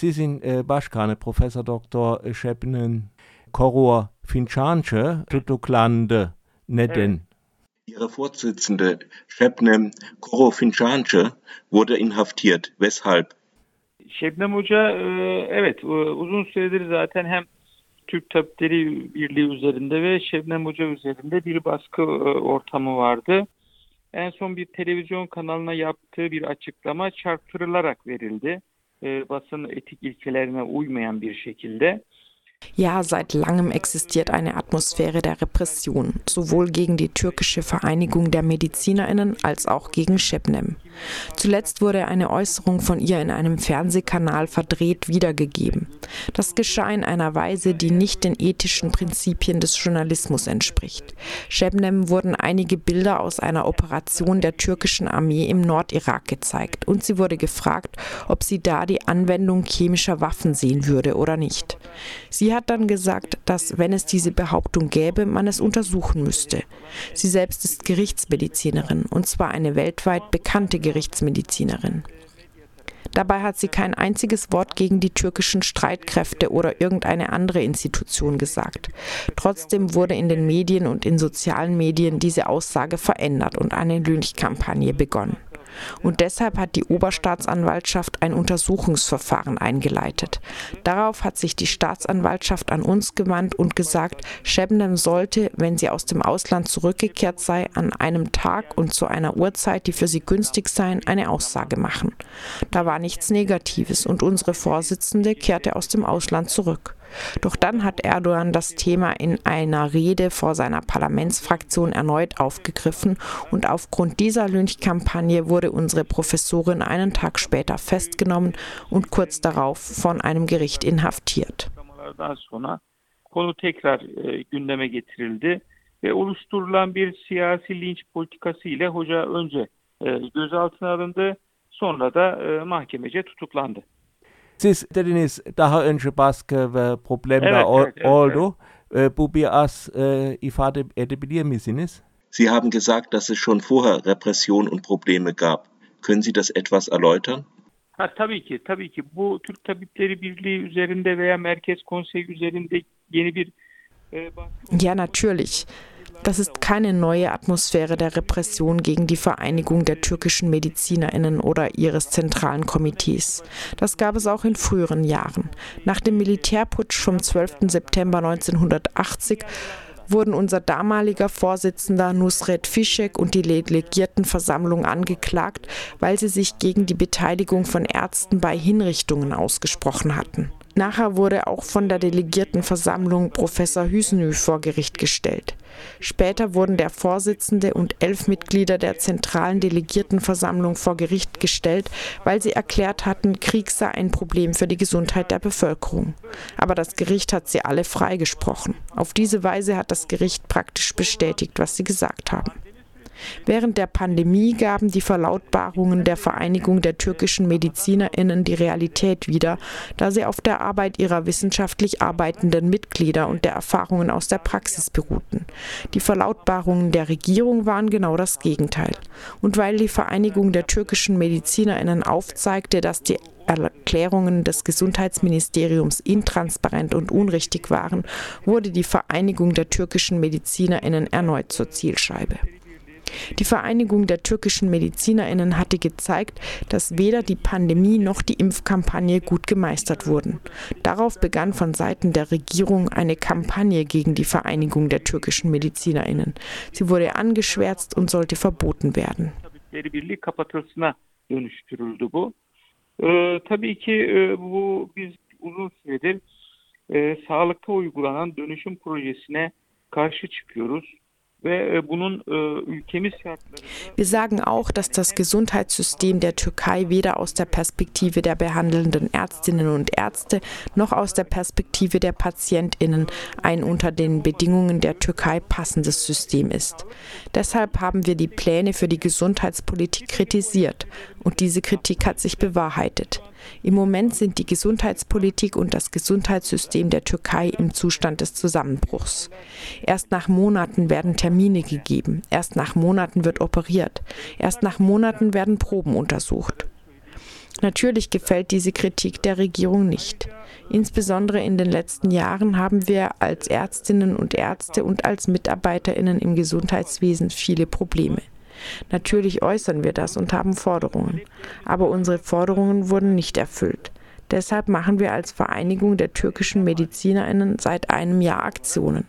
Sizin e, Başkanı Profesör Doktor Şebnem Korur Fincanche tutuklandı. Neden? Evet. Ihre Vorsitzende Şebnem Korur Fincanche wurde inhaftiert. Weshalb? Şebnem Hoca e, evet uzun süredir zaten hem Türk Tabipleri Birliği üzerinde ve Şebnem Hoca üzerinde bir baskı e, ortamı vardı. En son bir televizyon kanalına yaptığı bir açıklama çarptırılarak verildi. E, basın etik ilkelerine uymayan bir şekilde. Ja, seit langem existiert eine Atmosphäre der Repression, sowohl gegen die türkische Vereinigung der Medizinerinnen als auch gegen Şebnem. Zuletzt wurde eine Äußerung von ihr in einem Fernsehkanal verdreht wiedergegeben. Das geschah in einer Weise, die nicht den ethischen Prinzipien des Journalismus entspricht. Şebnem wurden einige Bilder aus einer Operation der türkischen Armee im Nordirak gezeigt und sie wurde gefragt, ob sie da die Anwendung chemischer Waffen sehen würde oder nicht. Sie hat dann gesagt, dass wenn es diese Behauptung gäbe, man es untersuchen müsste. Sie selbst ist Gerichtsmedizinerin und zwar eine weltweit bekannte Gerichtsmedizinerin. Dabei hat sie kein einziges Wort gegen die türkischen Streitkräfte oder irgendeine andere Institution gesagt. Trotzdem wurde in den Medien und in sozialen Medien diese Aussage verändert und eine Lynchkampagne begonnen. Und deshalb hat die Oberstaatsanwaltschaft ein Untersuchungsverfahren eingeleitet. Darauf hat sich die Staatsanwaltschaft an uns gewandt und gesagt, Shebnem sollte, wenn sie aus dem Ausland zurückgekehrt sei, an einem Tag und zu einer Uhrzeit, die für sie günstig seien, eine Aussage machen. Da war nichts Negatives und unsere Vorsitzende kehrte aus dem Ausland zurück. Doch dann hat Erdogan das Thema in einer Rede vor seiner Parlamentsfraktion erneut aufgegriffen und aufgrund dieser Lynchkampagne wurde unsere Professorin einen Tag später festgenommen und kurz darauf von einem Gericht inhaftiert. konu tekrar e, gündeme getirildi ve oluşturulan bir siyasi linç politikası ile hoca önce e, gözaltına alındı sonra da e, mahkemece tutuklandı. Başka ve problemler evet, evet, oldu. Evet. Bu biraz e, ifade edebilir misiniz? Sie haben gesagt, dass es schon vorher Repression und Probleme gab. Können Sie das etwas erläutern? Ha, tabii ki, tabii ki. Bu Türk Tabipleri Birliği üzerinde veya Merkez Konseyi üzerinde yeni bir e, Ja, natürlich. Das ist keine neue Atmosphäre der Repression gegen die Vereinigung der türkischen Medizinerinnen oder ihres zentralen Komitees. Das gab es auch in früheren Jahren. Nach dem Militärputsch vom 12. September 1980 wurden unser damaliger Vorsitzender Nusret Fischek und die Delegiertenversammlung angeklagt, weil sie sich gegen die Beteiligung von Ärzten bei Hinrichtungen ausgesprochen hatten. Nachher wurde auch von der Delegiertenversammlung Professor Hüsenü vor Gericht gestellt. Später wurden der Vorsitzende und elf Mitglieder der zentralen Delegiertenversammlung vor Gericht gestellt, weil sie erklärt hatten, Krieg sei ein Problem für die Gesundheit der Bevölkerung. Aber das Gericht hat sie alle freigesprochen. Auf diese Weise hat das Gericht praktisch bestätigt, was sie gesagt haben. Während der Pandemie gaben die Verlautbarungen der Vereinigung der türkischen Medizinerinnen die Realität wieder, da sie auf der Arbeit ihrer wissenschaftlich arbeitenden Mitglieder und der Erfahrungen aus der Praxis beruhten. Die Verlautbarungen der Regierung waren genau das Gegenteil. Und weil die Vereinigung der türkischen Medizinerinnen aufzeigte, dass die Erklärungen des Gesundheitsministeriums intransparent und unrichtig waren, wurde die Vereinigung der türkischen Medizinerinnen erneut zur Zielscheibe. Die Vereinigung der türkischen Medizinerinnen hatte gezeigt, dass weder die Pandemie noch die Impfkampagne gut gemeistert wurden. Darauf begann von Seiten der Regierung eine Kampagne gegen die Vereinigung der türkischen Medizinerinnen. Sie wurde angeschwärzt und sollte verboten werden. Ee, tabii ki e, bu biz uzun süredir e, sağlıkta uygulanan dönüşüm projesine karşı çıkıyoruz. Äh, Wir sagen auch, dass das Gesundheitssystem der Türkei weder aus der Perspektive der behandelnden Ärztinnen und Ärzte noch aus der Perspektive der Patientinnen ein unter den Bedingungen der Türkei passendes System ist. Deshalb haben wir die Pläne für die Gesundheitspolitik kritisiert und diese Kritik hat sich bewahrheitet. Im Moment sind die Gesundheitspolitik und das Gesundheitssystem der Türkei im Zustand des Zusammenbruchs. Erst nach Monaten werden Termine gegeben, erst nach Monaten wird operiert, erst nach Monaten werden Proben untersucht. Natürlich gefällt diese Kritik der Regierung nicht. Insbesondere in den letzten Jahren haben wir als Ärztinnen und Ärzte und als Mitarbeiterinnen im Gesundheitswesen viele Probleme. Natürlich äußern wir das und haben Forderungen, aber unsere Forderungen wurden nicht erfüllt. Deshalb machen wir als Vereinigung der türkischen Medizinerinnen seit einem Jahr Aktionen.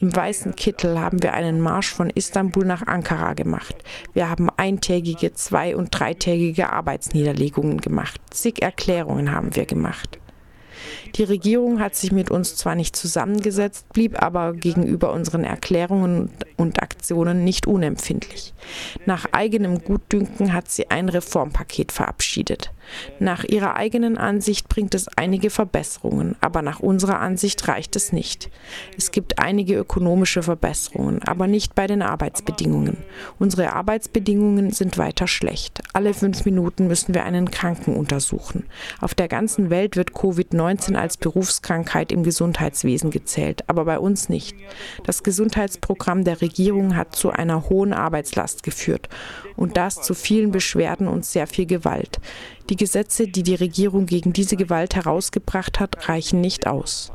Im weißen Kittel haben wir einen Marsch von Istanbul nach Ankara gemacht. Wir haben eintägige, zwei- und dreitägige Arbeitsniederlegungen gemacht. Zig Erklärungen haben wir gemacht. Die Regierung hat sich mit uns zwar nicht zusammengesetzt, blieb aber gegenüber unseren Erklärungen und Aktionen nicht unempfindlich. Nach eigenem Gutdünken hat sie ein Reformpaket verabschiedet. Nach ihrer eigenen Ansicht bringt es einige Verbesserungen, aber nach unserer Ansicht reicht es nicht. Es gibt einige ökonomische Verbesserungen, aber nicht bei den Arbeitsbedingungen. Unsere Arbeitsbedingungen sind weiter schlecht. Alle fünf Minuten müssen wir einen Kranken untersuchen. Auf der ganzen Welt wird Covid-19 als Berufskrankheit im Gesundheitswesen gezählt, aber bei uns nicht. Das Gesundheitsprogramm der Regierung hat zu einer hohen Arbeitslast geführt und das zu vielen Beschwerden und sehr viel Gewalt. Die Gesetze, die die Regierung gegen diese Gewalt herausgebracht hat, reichen nicht aus.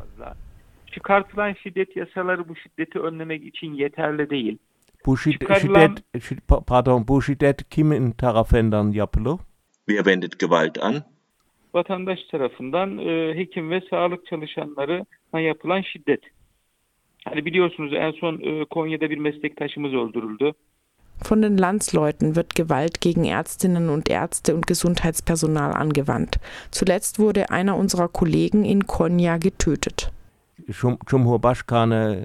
Şiddet şiddet, pardon, bu şiddet kimin tarafından yapılıyor? Wer wendet Gewalt an? vatandaş tarafından e, hekim ve sağlık çalışanlarına yapılan şiddet. Hani biliyorsunuz en son e, Konya'da bir meslektaşımız öldürüldü. Von den Landsleuten wird Gewalt gegen Ärztinnen und Ärzte und Gesundheitspersonal angewandt. Zuletzt wurde einer unserer Kollegen in Konya getötet.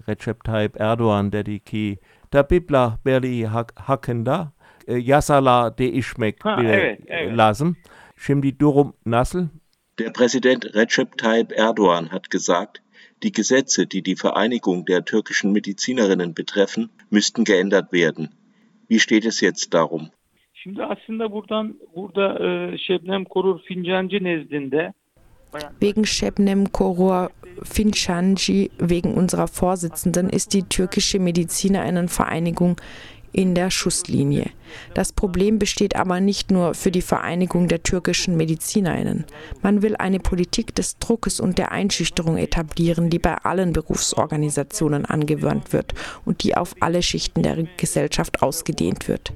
Recep Tayyip Erdoğan dedi ki tabipler beri hakkında yasalar değişmek ha, evet, evet. lazım. Şimdi durum nasıl? Der Präsident Recep Tayyip Erdogan hat gesagt, die Gesetze, die die Vereinigung der türkischen Medizinerinnen betreffen, müssten geändert werden. Wie steht es jetzt darum? Şimdi aslında buradan burada e, Şebnem Korur Fincancı nezdinde Wegen Şebnem Korur Fincancı, wegen unserer Vorsitzenden, ist die türkische Medizinerinnenvereinigung in der Schusslinie. Das Problem besteht aber nicht nur für die Vereinigung der türkischen Medizinerinnen. Man will eine Politik des Druckes und der Einschüchterung etablieren, die bei allen Berufsorganisationen angewandt wird und die auf alle Schichten der Gesellschaft ausgedehnt wird.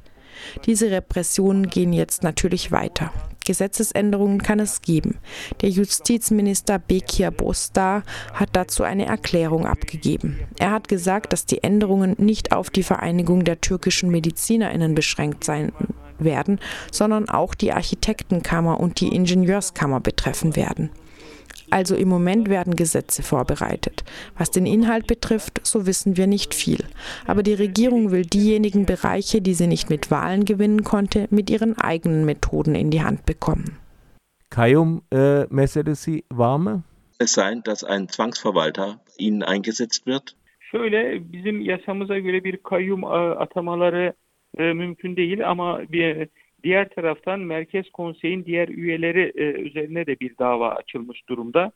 Diese Repressionen gehen jetzt natürlich weiter. Gesetzesänderungen kann es geben. Der Justizminister Bekir Bostar hat dazu eine Erklärung abgegeben. Er hat gesagt, dass die Änderungen nicht auf die Vereinigung der türkischen Medizinerinnen beschränkt sein werden, sondern auch die Architektenkammer und die Ingenieurskammer betreffen werden. Also im Moment werden Gesetze vorbereitet. Was den Inhalt betrifft, so wissen wir nicht viel. Aber die Regierung will diejenigen Bereiche, die sie nicht mit Wahlen gewinnen konnte, mit ihren eigenen Methoden in die Hand bekommen. Kayyum e, meselesi var mı? Es sein, dass ein Zwangsverwalter ihnen eingesetzt wird? Şöyle bizim yasamıza göre bir kayyum atamaları e, mümkün değil ama bir Diğer taraftan Merkez Konsey'in diğer üyeleri e, üzerine de bir dava açılmış durumda.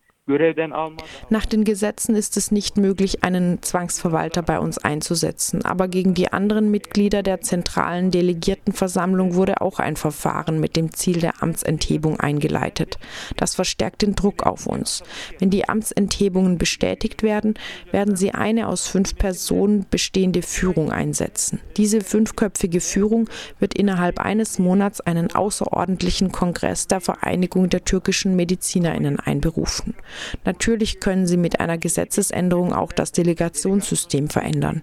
Nach den Gesetzen ist es nicht möglich, einen Zwangsverwalter bei uns einzusetzen. Aber gegen die anderen Mitglieder der zentralen Delegiertenversammlung wurde auch ein Verfahren mit dem Ziel der Amtsenthebung eingeleitet. Das verstärkt den Druck auf uns. Wenn die Amtsenthebungen bestätigt werden, werden sie eine aus fünf Personen bestehende Führung einsetzen. Diese fünfköpfige Führung wird innerhalb eines Monats einen außerordentlichen Kongress der Vereinigung der türkischen Medizinerinnen einberufen. Natürlich können sie mit einer Gesetzesänderung auch das Delegationssystem verändern.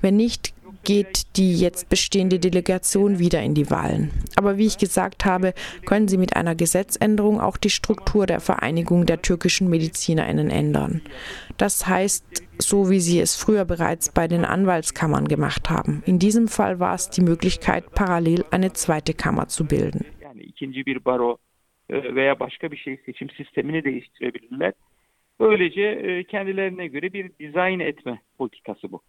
Wenn nicht, geht die jetzt bestehende Delegation wieder in die Wahlen. Aber wie ich gesagt habe, können Sie mit einer Gesetzänderung auch die Struktur der Vereinigung der türkischen Medizinerinnen ändern. Das heißt, so wie Sie es früher bereits bei den Anwaltskammern gemacht haben. In diesem Fall war es die Möglichkeit, parallel eine zweite Kammer zu bilden. E, veya başka bir şey seçim sistemini değiştirebilirler. Böylece e, kendilerine göre bir dizayn etme politikası bu.